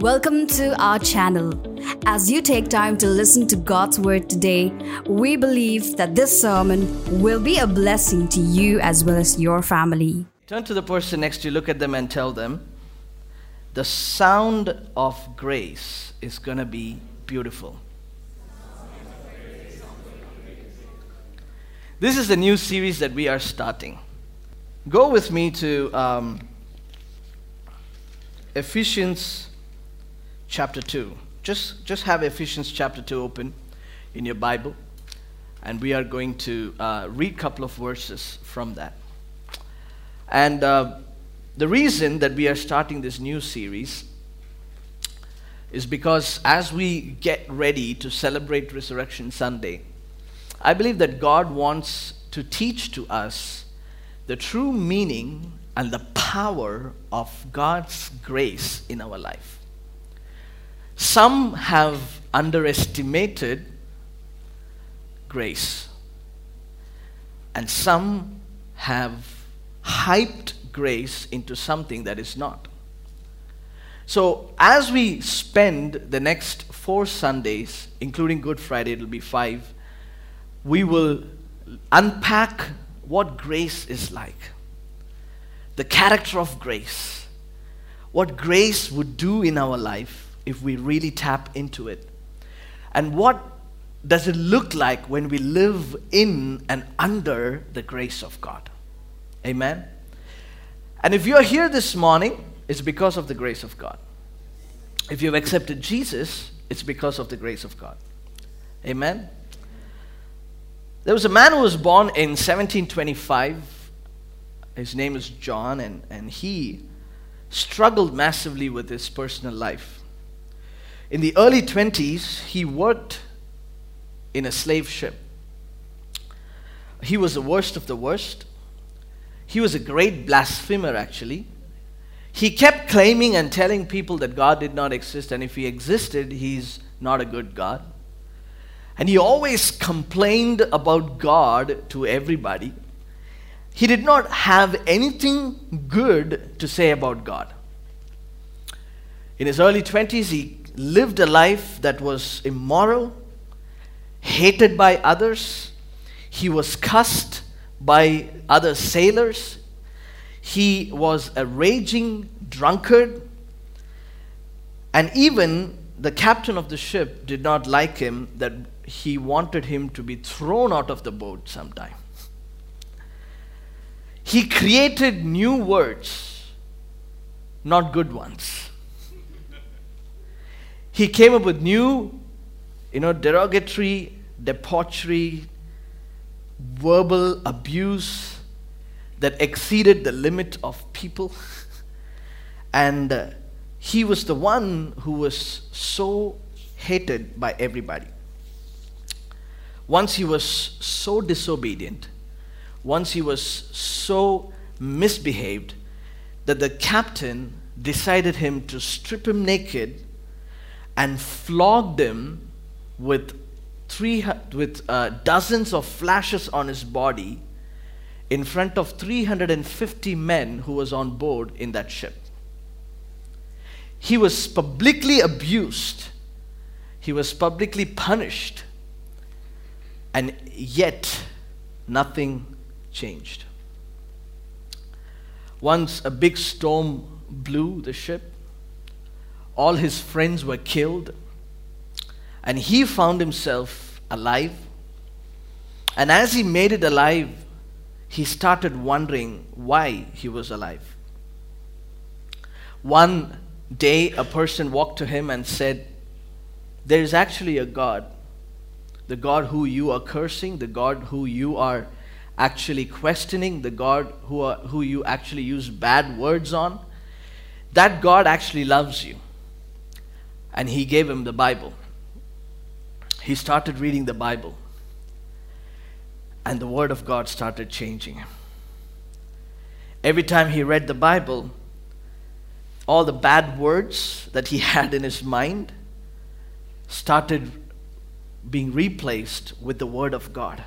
Welcome to our channel. As you take time to listen to God's word today, we believe that this sermon will be a blessing to you as well as your family. Turn to the person next to you, look at them, and tell them the sound of grace is going to be beautiful. This is the new series that we are starting. Go with me to um, Ephesians chapter 2. Just, just have Ephesians chapter 2 open in your Bible, and we are going to uh, read a couple of verses from that. And uh, the reason that we are starting this new series is because as we get ready to celebrate Resurrection Sunday, I believe that God wants to teach to us the true meaning and the power of God's grace in our life. Some have underestimated grace, and some have hyped grace into something that is not. So, as we spend the next four Sundays, including Good Friday, it'll be five, we will unpack what grace is like, the character of grace, what grace would do in our life if we really tap into it, and what does it look like when we live in and under the grace of God. Amen. And if you're here this morning, it's because of the grace of God. If you've accepted Jesus, it's because of the grace of God. Amen. There was a man who was born in 1725. His name is John, and, and he struggled massively with his personal life. In the early 20s, he worked in a slave ship. He was the worst of the worst. He was a great blasphemer, actually. He kept claiming and telling people that God did not exist, and if he existed, he's not a good God. And he always complained about God to everybody. He did not have anything good to say about God. In his early 20s, he lived a life that was immoral, hated by others. He was cussed by other sailors. He was a raging drunkard. And even the captain of the ship did not like him that he wanted him to be thrown out of the boat sometime. He created new words, not good ones. He came up with new, you know, derogatory, debauchery, verbal abuse that exceeded the limit of people. and uh, he was the one who was so hated by everybody. Once he was so disobedient, once he was so misbehaved, that the captain decided him to strip him naked and flogged him with, three, with uh, dozens of flashes on his body in front of 350 men who was on board in that ship. He was publicly abused. He was publicly punished and yet nothing changed. Once a big storm blew the ship, all his friends were killed, and he found himself alive. And as he made it alive, he started wondering why he was alive. One day, a person walked to him and said, There is actually a God the God who you are cursing, the God who you are actually questioning, the God who, are, who you actually use bad words on, that God actually loves you. And he gave him the Bible. He started reading the Bible. And the Word of God started changing him. Every time he read the Bible, all the bad words that he had in his mind started being replaced with the Word of God.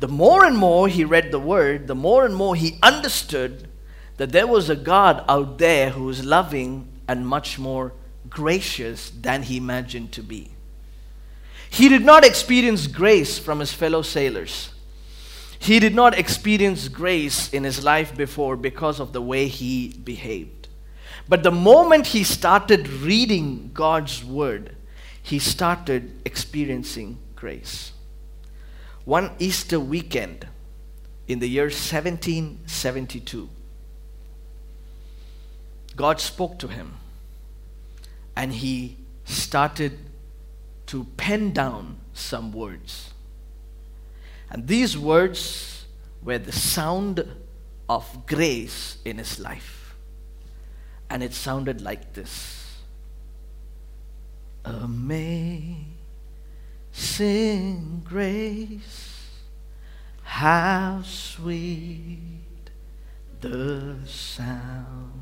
The more and more he read the Word, the more and more he understood that there was a God out there who was loving and much more gracious than he imagined to be. He did not experience grace from his fellow sailors. He did not experience grace in his life before because of the way he behaved. But the moment he started reading God's word, he started experiencing grace. One Easter weekend in the year 1772, God spoke to him and he started to pen down some words. And these words were the sound of grace in his life. And it sounded like this Amazing grace, how sweet the sound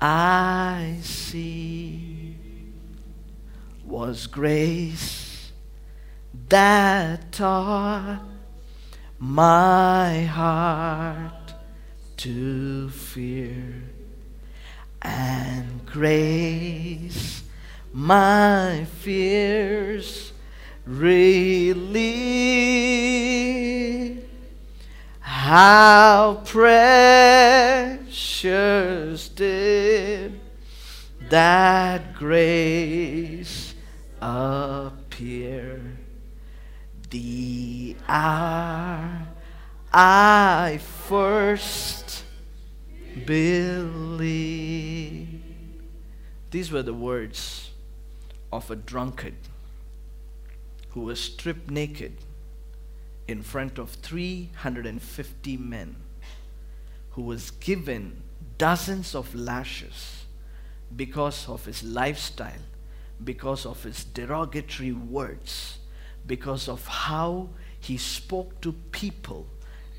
I see. Was grace that taught my heart to fear, and grace my fears relieve. How precious did that grace appear the hour I first believed. These were the words of a drunkard who was stripped naked in front of 350 men, who was given dozens of lashes because of his lifestyle, because of his derogatory words, because of how he spoke to people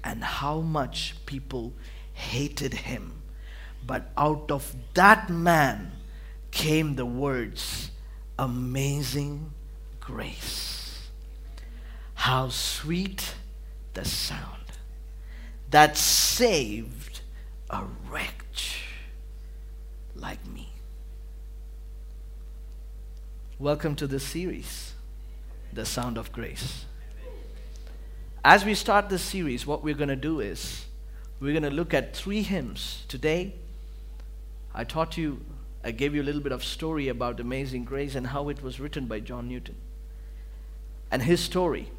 and how much people hated him. But out of that man came the words, Amazing grace. How sweet the sound that saved a wretch like me. Welcome to this series, The Sound of Grace. As we start this series, what we're going to do is we're going to look at three hymns. Today, I taught you, I gave you a little bit of story about Amazing Grace and how it was written by John Newton and his story.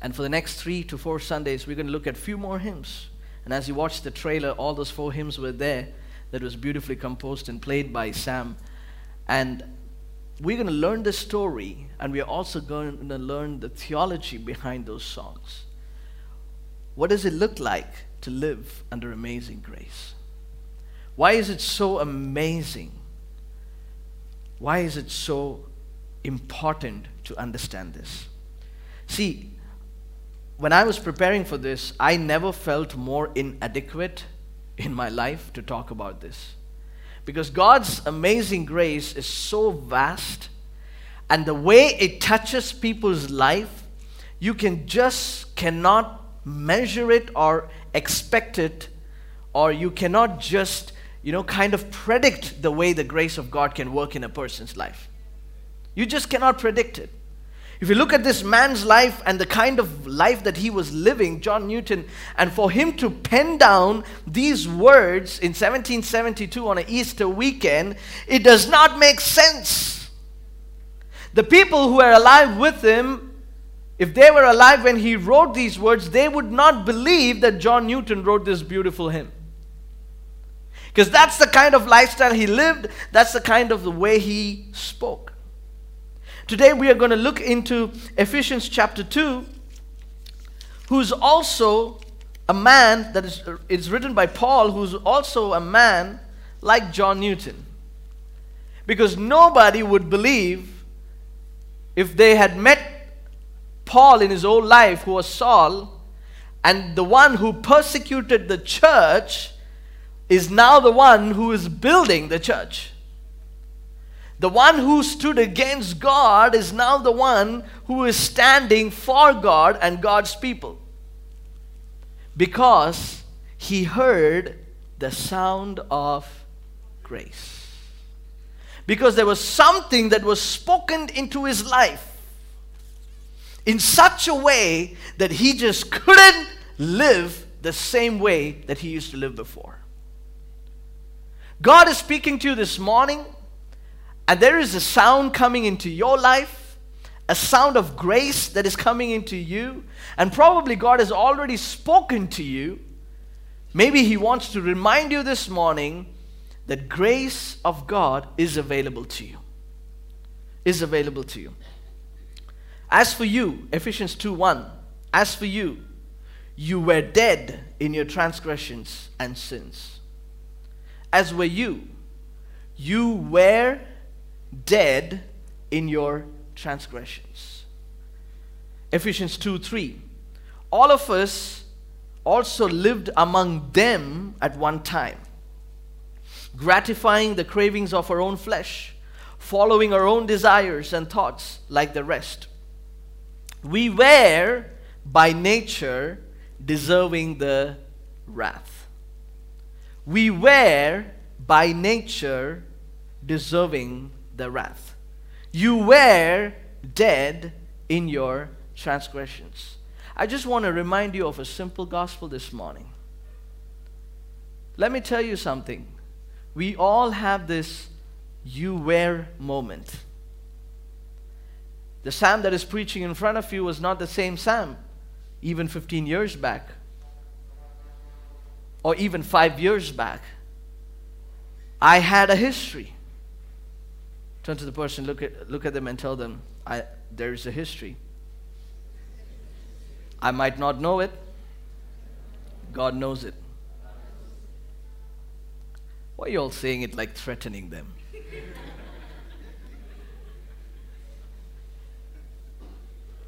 And for the next three to four Sundays, we're going to look at a few more hymns. And as you watch the trailer, all those four hymns were there that was beautifully composed and played by Sam. And we're going to learn the story, and we're also going to learn the theology behind those songs. What does it look like to live under amazing grace? Why is it so amazing? Why is it so important to understand this? See, when I was preparing for this, I never felt more inadequate in my life to talk about this. Because God's amazing grace is so vast, and the way it touches people's life, you can just cannot measure it or expect it, or you cannot just, you know, kind of predict the way the grace of God can work in a person's life. You just cannot predict it. If you look at this man's life and the kind of life that he was living, John Newton, and for him to pen down these words in 1772 on an Easter weekend, it does not make sense. The people who were alive with him, if they were alive when he wrote these words, they would not believe that John Newton wrote this beautiful hymn. Because that's the kind of lifestyle he lived, that's the kind of the way he spoke. Today we are going to look into Ephesians chapter 2, who's also a man that is, is written by Paul, who's also a man like John Newton. Because nobody would believe if they had met Paul in his old life, who was Saul, and the one who persecuted the church is now the one who is building the church. The one who stood against God is now the one who is standing for God and God's people. Because he heard the sound of grace. Because there was something that was spoken into his life in such a way that he just couldn't live the same way that he used to live before. God is speaking to you this morning, and there is a sound coming into your life, a sound of grace that is coming into you, and probably God has already spoken to you. Maybe He wants to remind you this morning that grace of God is available to you. Is available to you. As for you, Ephesians 2 1, as for you, you were dead in your transgressions and sins as were you. You were dead in your transgressions. Ephesians 2 3. All of us also lived among them at one time, gratifying the cravings of our own flesh, following our own desires and thoughts like the rest. We were, by nature, deserving the wrath we were by nature deserving the wrath. You were dead in your transgressions. I just want to remind you of a simple gospel this morning. Let me tell you something. We all have this you were moment. The Sam that is preaching in front of you was not the same Sam even 15 years back or even five years back, I had a history. Turn to the person, look at, look at them, and tell them, I, there is a history. I might not know it, God knows it. Why are you all saying it like threatening them?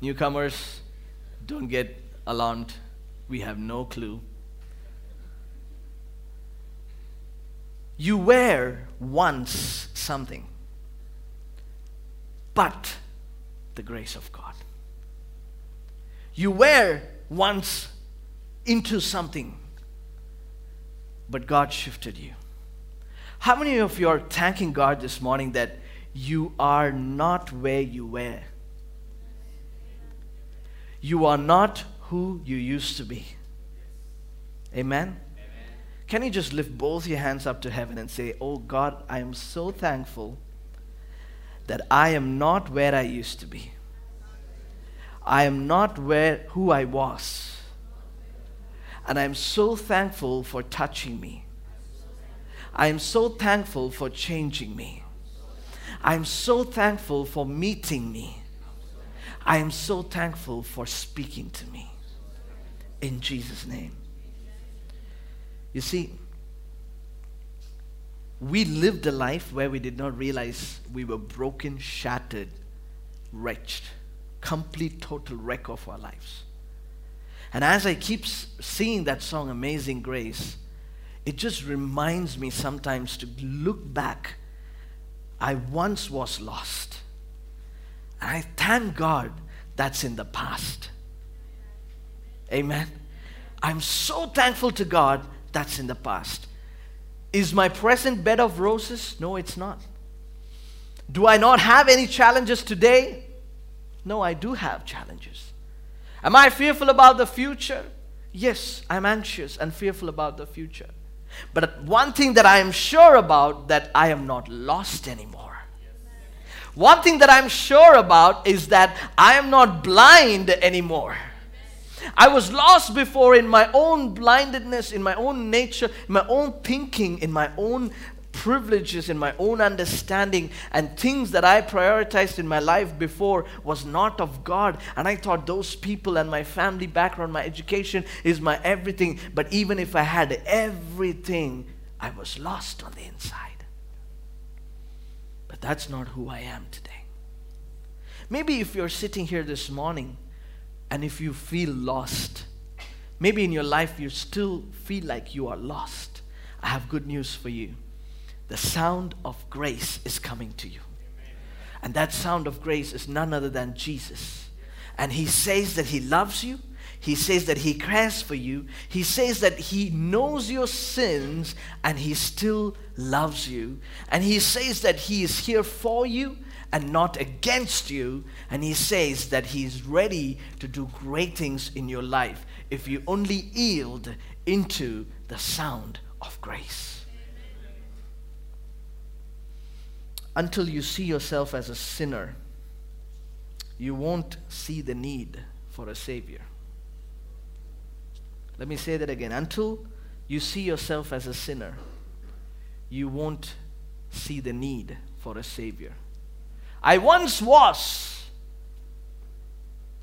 Newcomers, don't get alarmed. We have no clue You were once something, but the grace of God. You were once into something, but God shifted you. How many of you are thanking God this morning that you are not where you were? You are not who you used to be. Amen? Can you just lift both your hands up to heaven and say, Oh God, I am so thankful that I am not where I used to be. I am not where who I was. And I'm so thankful for touching me. I am so thankful for changing me. I'm so thankful for meeting me. I am so thankful for speaking to me. In Jesus' name. You see, we lived a life where we did not realize we were broken, shattered, wretched, complete, total wreck of our lives. And as I keep seeing that song, Amazing Grace, it just reminds me sometimes to look back. I once was lost. And I thank God that's in the past. Amen. I'm so thankful to God that's in the past. Is my present bed of roses? No, it's not. Do I not have any challenges today? No, I do have challenges. Am I fearful about the future? Yes, I'm anxious and fearful about the future. But one thing that I am sure about that I am not lost anymore. One thing that I'm sure about is that I am not blind anymore. I was lost before in my own blindedness, in my own nature, my own thinking, in my own privileges, in my own understanding, and things that I prioritized in my life before was not of God. And I thought those people and my family background, my education is my everything. But even if I had everything, I was lost on the inside. But that's not who I am today. Maybe if you're sitting here this morning and if you feel lost, maybe in your life you still feel like you are lost, I have good news for you. The sound of grace is coming to you. And that sound of grace is none other than Jesus. And He says that He loves you. He says that He cares for you. He says that He knows your sins and He still loves you. And He says that He is here for you and not against you. And He says that He is ready to do great things in your life if you only yield into the sound of grace. Until you see yourself as a sinner, you won't see the need for a Savior. Let me say that again. Until you see yourself as a sinner, you won't see the need for a Savior. I once was,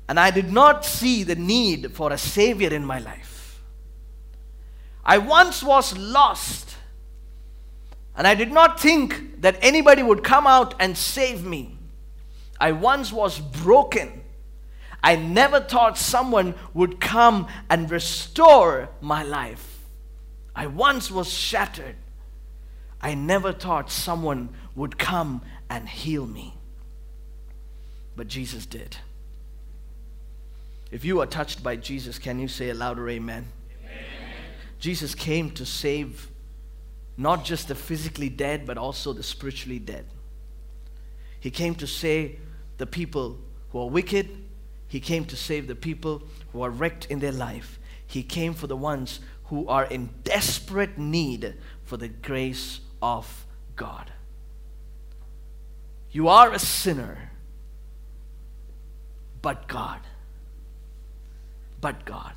and I did not see the need for a Savior in my life. I once was lost, and I did not think that anybody would come out and save me. I once was broken I never thought someone would come and restore my life. I once was shattered. I never thought someone would come and heal me. But Jesus did. If you are touched by Jesus, can you say a louder amen? amen? Jesus came to save not just the physically dead, but also the spiritually dead. He came to save the people who are wicked he came to save the people who are wrecked in their life. He came for the ones who are in desperate need for the grace of God. You are a sinner, but God. But God.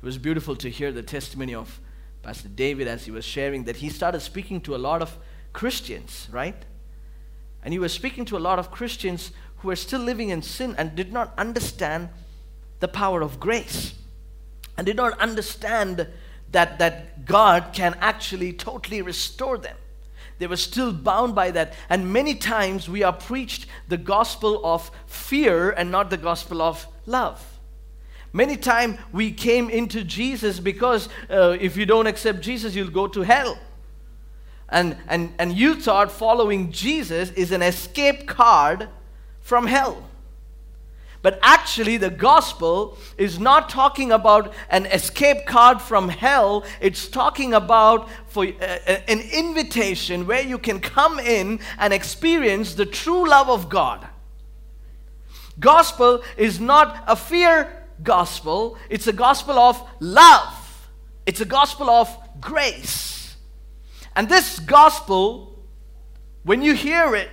It was beautiful to hear the testimony of Pastor David as he was sharing that he started speaking to a lot of Christians, right? And he was speaking to a lot of Christians who were still living in sin and did not understand the power of grace and did not understand that, that God can actually totally restore them. They were still bound by that. And many times we are preached the gospel of fear and not the gospel of love. Many times we came into Jesus because uh, if you don't accept Jesus, you'll go to hell. And, and, and you thought following Jesus is an escape card from hell. But actually, the gospel is not talking about an escape card from hell. It's talking about for, uh, uh, an invitation where you can come in and experience the true love of God. Gospel is not a fear gospel, it's a gospel of love, it's a gospel of grace. And this gospel, when you hear it,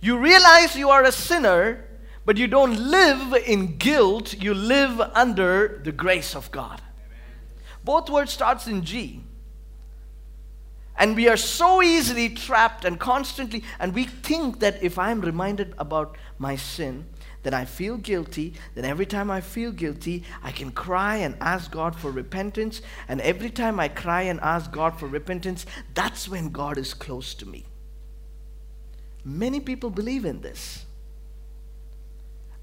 you realize you are a sinner, but you don't live in guilt, you live under the grace of God. Both words starts in G. And we are so easily trapped and constantly, and we think that if I'm reminded about my sin, then I feel guilty. Then every time I feel guilty, I can cry and ask God for repentance. And every time I cry and ask God for repentance, that's when God is close to me. Many people believe in this.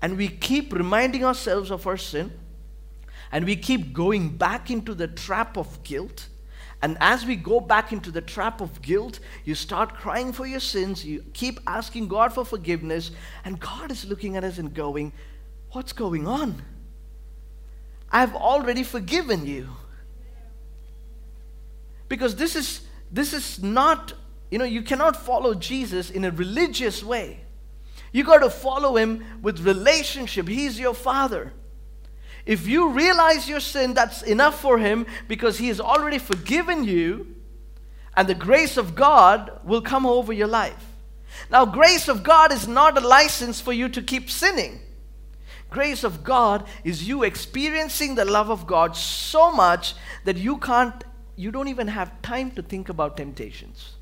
And we keep reminding ourselves of our sin, and we keep going back into the trap of guilt. And as we go back into the trap of guilt, you start crying for your sins, you keep asking God for forgiveness, and God is looking at us and going, What's going on? I've already forgiven you. Because this is this is not you know, you cannot follow Jesus in a religious way. You got to follow him with relationship. He's your father. If you realize your sin, that's enough for him because he has already forgiven you, and the grace of God will come over your life. Now, grace of God is not a license for you to keep sinning. Grace of God is you experiencing the love of God so much that you can't, you don't even have time to think about temptations.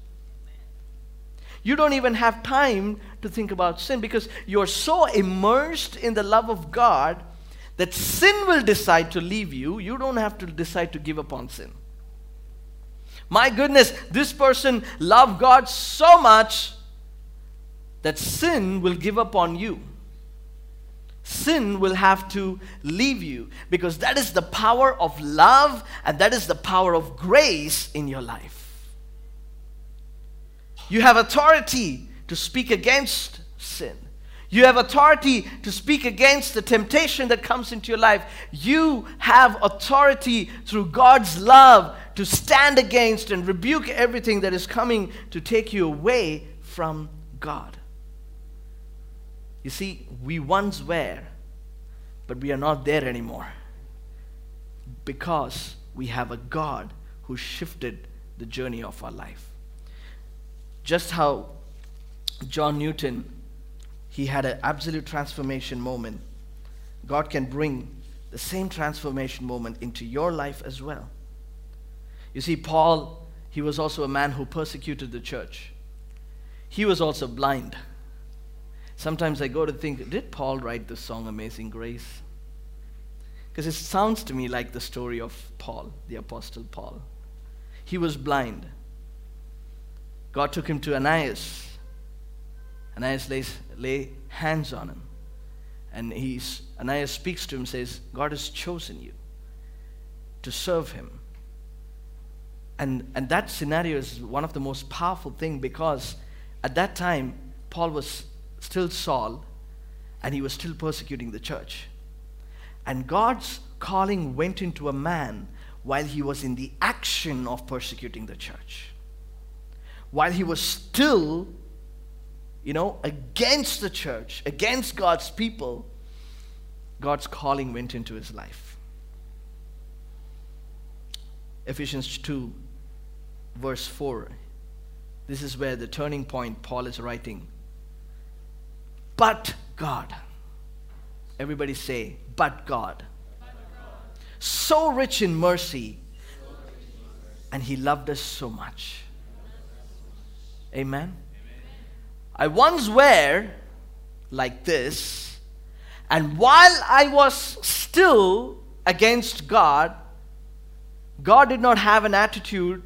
You don't even have time to think about sin because you're so immersed in the love of God that sin will decide to leave you. You don't have to decide to give up on sin. My goodness, this person loved God so much that sin will give up on you. Sin will have to leave you because that is the power of love and that is the power of grace in your life. You have authority to speak against sin. You have authority to speak against the temptation that comes into your life. You have authority through God's love to stand against and rebuke everything that is coming to take you away from God. You see, we once were, but we are not there anymore because we have a God who shifted the journey of our life. Just how John Newton he had an absolute transformation moment. God can bring the same transformation moment into your life as well. You see, Paul, he was also a man who persecuted the church. He was also blind. Sometimes I go to think, did Paul write the song Amazing Grace? Because it sounds to me like the story of Paul, the Apostle Paul. He was blind. God took him to Ananias Ananias lays lay hands on him. And he's, Ananias speaks to him says, God has chosen you to serve him. And, and that scenario is one of the most powerful thing because at that time, Paul was still Saul and he was still persecuting the church. And God's calling went into a man while he was in the action of persecuting the church. While he was still you know, against the church, against God's people, God's calling went into his life. Ephesians 2, verse 4. This is where the turning point Paul is writing. But God. Everybody say, but God. So rich in mercy, and he loved us so much. Amen. I once were like this, and while I was still against God, God did not have an attitude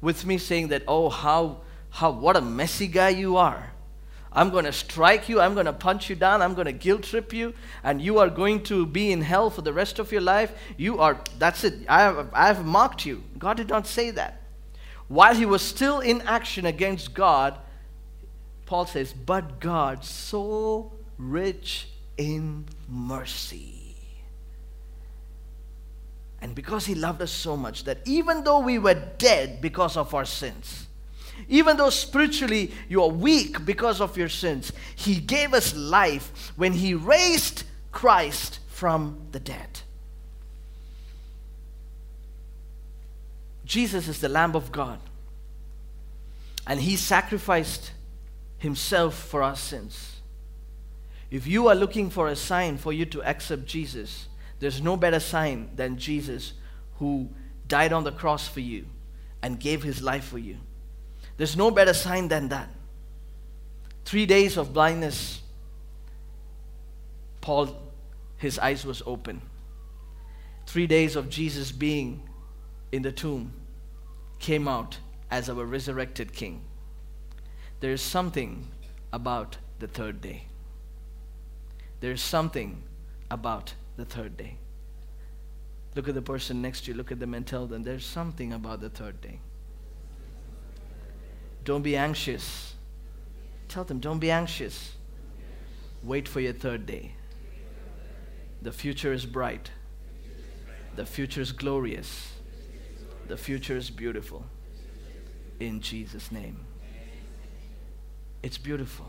with me saying that, oh, how, how, what a messy guy you are. I'm going to strike you. I'm going to punch you down. I'm going to guilt trip you. And you are going to be in hell for the rest of your life. You are, that's it. I have, I have marked you. God did not say that. While he was still in action against God, Paul says, But God, so rich in mercy. And because he loved us so much that even though we were dead because of our sins, even though spiritually you are weak because of your sins, he gave us life when he raised Christ from the dead. Jesus is the Lamb of God. And he sacrificed himself for our sins. If you are looking for a sign for you to accept Jesus, there's no better sign than Jesus who died on the cross for you and gave his life for you. There's no better sign than that. Three days of blindness, Paul, his eyes was open. Three days of Jesus being in the tomb came out as our resurrected king there is something about the third day. There is something about the third day. Look at the person next to you, look at them and tell them there's something about the third day. Don't be anxious. Tell them, don't be anxious. Wait for your third day. The future is bright. The future is glorious. The future is beautiful. In Jesus' name. It's beautiful.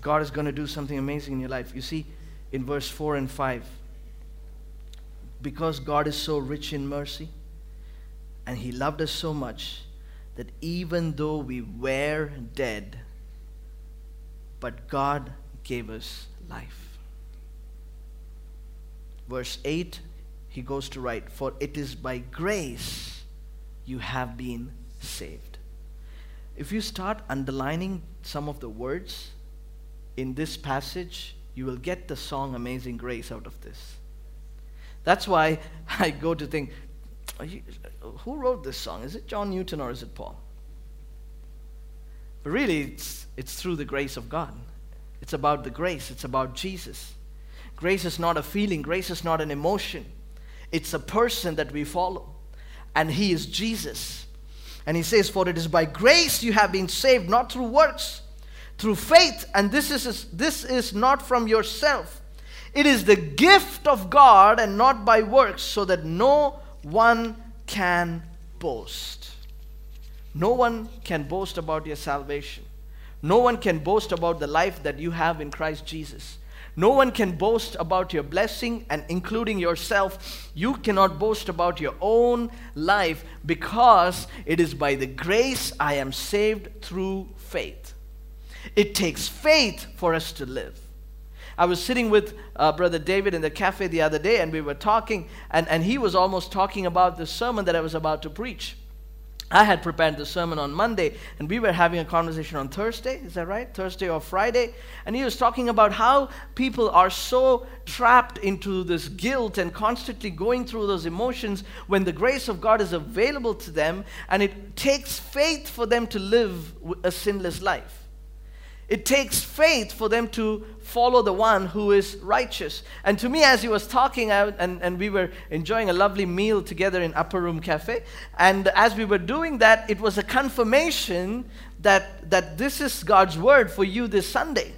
God is going to do something amazing in your life. You see, in verse 4 and 5, because God is so rich in mercy and He loved us so much that even though we were dead, but God gave us life. Verse 8, he goes to write, For it is by grace you have been saved if you start underlining some of the words in this passage, you will get the song Amazing Grace out of this. That's why I go to think, you, who wrote this song? Is it John Newton or is it Paul? But really, it's, it's through the grace of God. It's about the grace, it's about Jesus. Grace is not a feeling, grace is not an emotion. It's a person that we follow, and He is Jesus. And He says, For it is by grace you have been saved, not through works, through faith, and this is, this is not from yourself. It is the gift of God and not by works, so that no one can boast. No one can boast about your salvation. No one can boast about the life that you have in Christ Jesus. No one can boast about your blessing and including yourself. You cannot boast about your own life because it is by the grace I am saved through faith. It takes faith for us to live. I was sitting with uh, Brother David in the cafe the other day and we were talking, and, and he was almost talking about the sermon that I was about to preach. I had prepared the sermon on Monday, and we were having a conversation on Thursday. Is that right? Thursday or Friday? And he was talking about how people are so trapped into this guilt and constantly going through those emotions when the grace of God is available to them, and it takes faith for them to live a sinless life. It takes faith for them to follow the one who is righteous. And to me, as he was talking, out, and, and we were enjoying a lovely meal together in Upper Room Cafe, and as we were doing that, it was a confirmation that, that this is God's word for you this Sunday.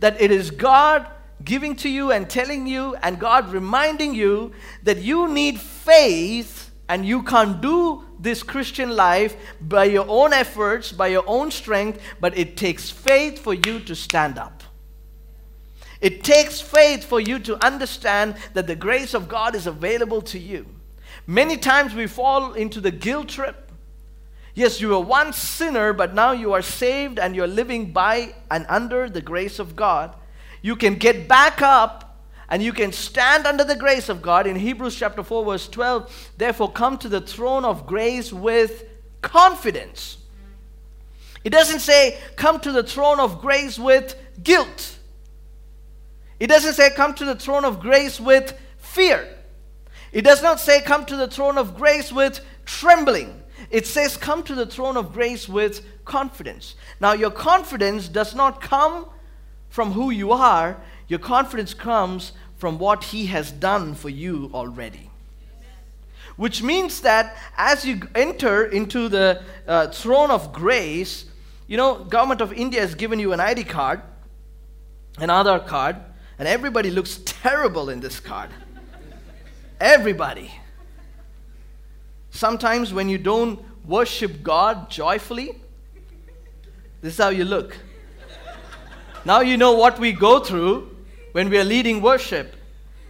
That it is God giving to you and telling you, and God reminding you that you need faith and you can't do this Christian life by your own efforts, by your own strength, but it takes faith for you to stand up. It takes faith for you to understand that the grace of God is available to you. Many times we fall into the guilt trip. Yes, you were once sinner, but now you are saved and you're living by and under the grace of God. You can get back up and you can stand under the grace of God. In Hebrews chapter 4, verse 12, therefore come to the throne of grace with confidence. It doesn't say come to the throne of grace with guilt. It doesn't say come to the throne of grace with fear. It does not say come to the throne of grace with trembling. It says come to the throne of grace with confidence. Now, your confidence does not come from who you are, your confidence comes from what He has done for you already. Which means that as you enter into the uh, throne of grace, you know, government of India has given you an ID card, an Aadhaar card, and everybody looks terrible in this card. everybody. Sometimes when you don't worship God joyfully, this is how you look. Now you know what we go through when we are leading worship.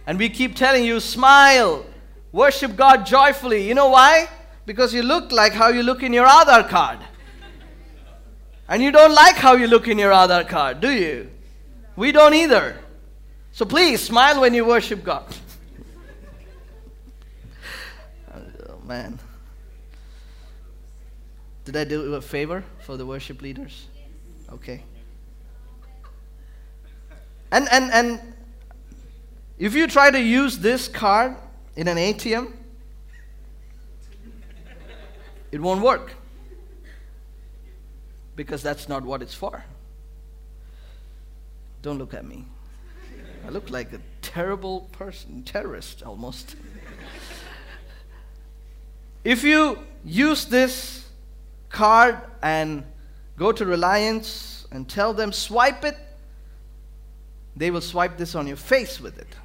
And we keep telling you, smile, worship God joyfully. You know why? Because you look like how you look in your Aadhaar card. And you don't like how you look in your Aadhaar card, do you? We don't either. So please smile when you worship God. oh, man. Did I do a favor for the worship leaders? Okay. And, and, and if you try to use this card in an ATM, it won't work. Because that's not what it's for. Don't look at me. I look like a terrible person, terrorist almost. if you use this card and go to Reliance and tell them swipe it, they will swipe this on your face with it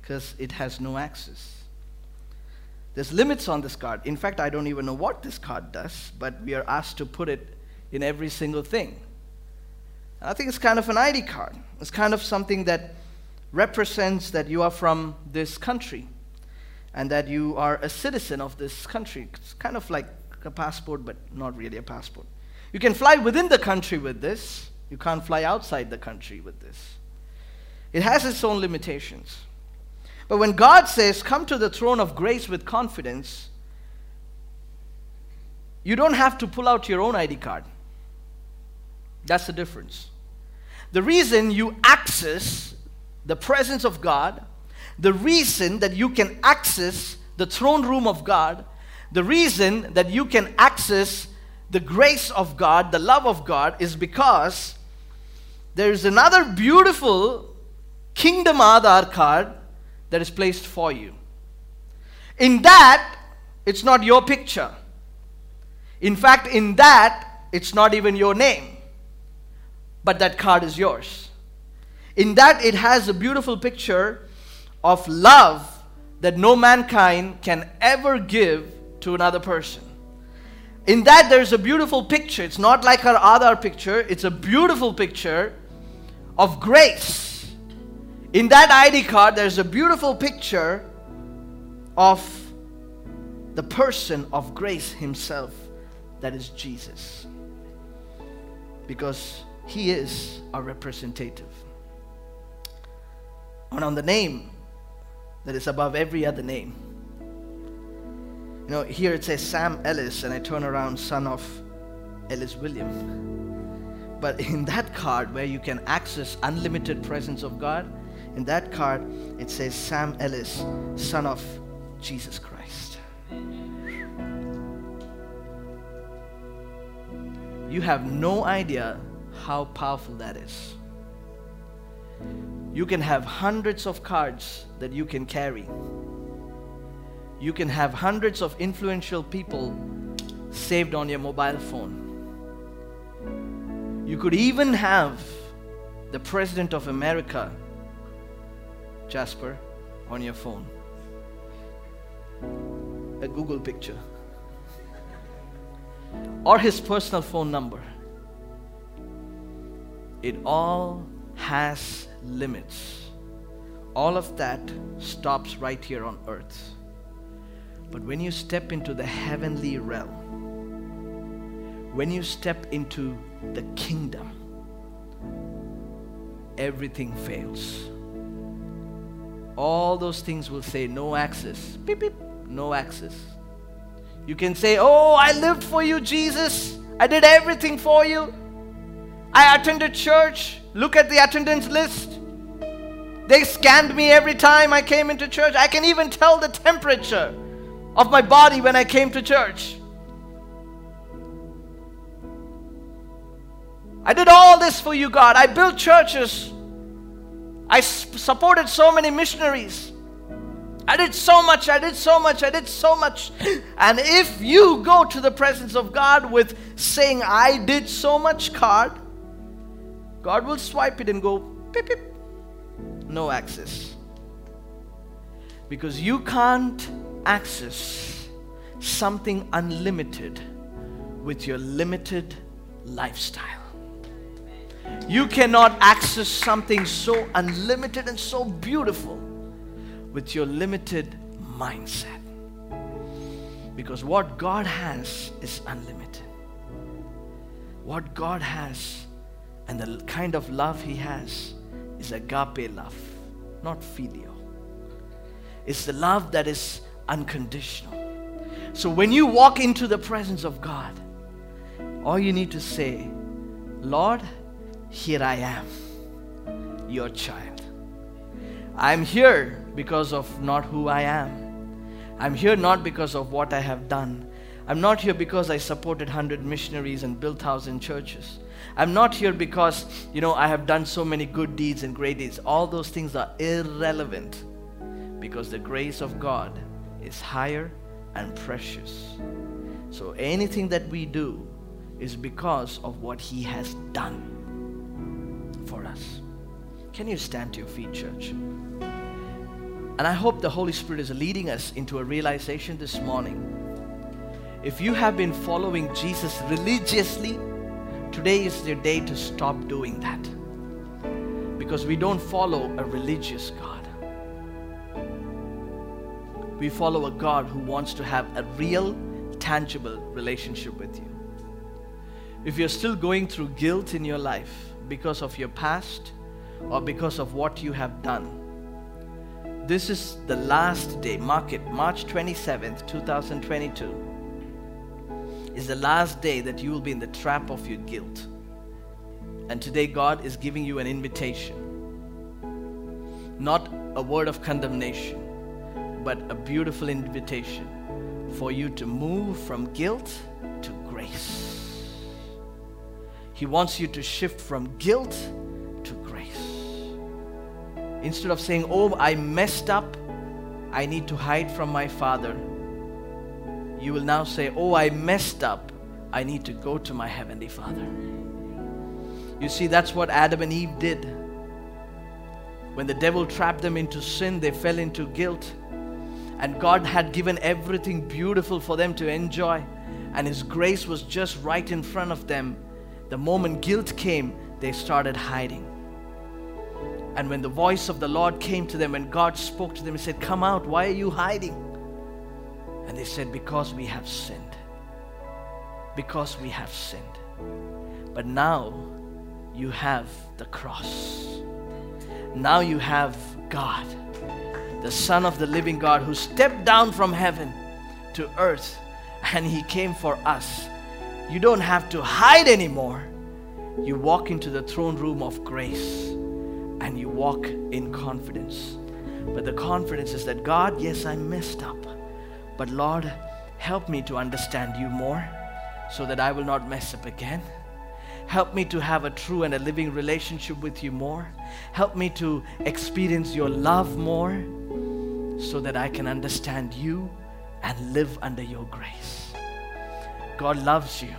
because it has no access. There's limits on this card. In fact, I don't even know what this card does, but we are asked to put it in every single thing. And I think it's kind of an ID card. It's kind of something that represents that you are from this country and that you are a citizen of this country. It's kind of like a passport, but not really a passport. You can fly within the country with this, you can't fly outside the country with this. It has its own limitations. But when God says, Come to the throne of grace with confidence, you don't have to pull out your own ID card. That's the difference. The reason you access the presence of God, the reason that you can access the throne room of God, the reason that you can access the grace of God, the love of God, is because there is another beautiful Kingdom Aadhaar card that is placed for you. In that, it's not your picture. In fact, in that, it's not even your name. But that card is yours. In that, it has a beautiful picture of love that no mankind can ever give to another person. In that, there's a beautiful picture. It's not like our other picture, it's a beautiful picture of grace. In that ID card, there's a beautiful picture of the person of grace himself, that is Jesus. Because he is our representative. And on the name that is above every other name, you know, here it says Sam Ellis, and I turn around, son of Ellis William. But in that card where you can access unlimited presence of God, in that card it says Sam Ellis, son of Jesus Christ. You have no idea how powerful that is. You can have hundreds of cards that you can carry you can have hundreds of influential people saved on your mobile phone. You could even have the President of America, Jasper, on your phone. A Google picture. Or his personal phone number. It all has limits. All of that stops right here on earth. But when you step into the heavenly realm, when you step into the kingdom, everything fails. All those things will say no access. Beep, beep, no access. You can say, Oh, I lived for you, Jesus. I did everything for you. I attended church. Look at the attendance list. They scanned me every time I came into church. I can even tell the temperature of my body when I came to church. I did all this for you, God. I built churches. I supported so many missionaries. I did so much, I did so much, I did so much. And if you go to the presence of God with saying, I did so much card, God will swipe it and go, beep, beep. No access. Because you can't access something unlimited with your limited lifestyle. You cannot access something so unlimited and so beautiful with your limited mindset. Because what God has is unlimited. What God has and the kind of love He has is agape love, not filial. It's the love that is unconditional. So when you walk into the presence of God, all you need to say, Lord, here I am, your child. I'm here because of not who I am. I'm here not because of what I have done. I'm not here because I supported 100 missionaries and built 1,000 churches. I'm not here because, you know, I have done so many good deeds and great deeds. All those things are irrelevant because the grace of God is higher and precious. So anything that we do is because of what He has done for us. Can you stand to your feet, church? And I hope the Holy Spirit is leading us into a realization this morning. If you have been following Jesus religiously, today is the day to stop doing that. Because we don't follow a religious God we follow a God who wants to have a real, tangible relationship with you. If you're still going through guilt in your life because of your past or because of what you have done, this is the last day, mark it, March 27th, 2022, is the last day that you will be in the trap of your guilt. And today, God is giving you an invitation, not a word of condemnation but a beautiful invitation for you to move from guilt to grace. He wants you to shift from guilt to grace. Instead of saying, Oh, I messed up, I need to hide from my father, you will now say, Oh, I messed up, I need to go to my heavenly father. You see, that's what Adam and Eve did. When the devil trapped them into sin, they fell into guilt. And God had given everything beautiful for them to enjoy. And His grace was just right in front of them. The moment guilt came, they started hiding. And when the voice of the Lord came to them and God spoke to them, He said, Come out, why are you hiding? And they said, Because we have sinned. Because we have sinned. But now you have the cross. Now you have God, the Son of the living God, who stepped down from heaven to earth and He came for us. You don't have to hide anymore. You walk into the throne room of grace and you walk in confidence. But the confidence is that God, yes, I messed up. But Lord, help me to understand you more so that I will not mess up again. Help me to have a true and a living relationship with you more. Help me to experience your love more so that I can understand you and live under your grace. God loves you.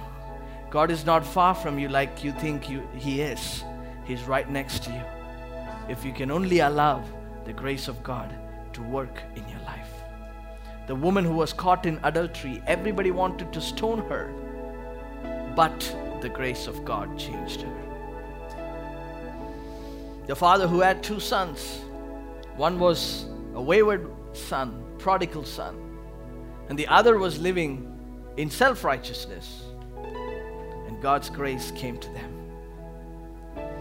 God is not far from you like you think you, He is. He's right next to you. If you can only allow the grace of God to work in your life. The woman who was caught in adultery, everybody wanted to stone her, but the grace of God changed her. The father who had two sons, one was a wayward son, prodigal son, and the other was living in self righteousness. And God's grace came to them.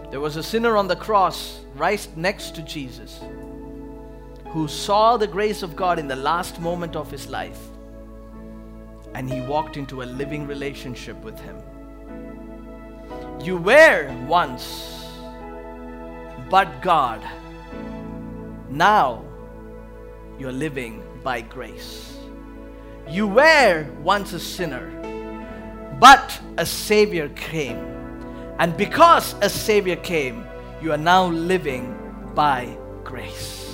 There was a sinner on the cross right next to Jesus who saw the grace of God in the last moment of his life and he walked into a living relationship with him. You were once, but God. Now you're living by grace. You were once a sinner, but a Savior came. And because a Savior came, you are now living by grace.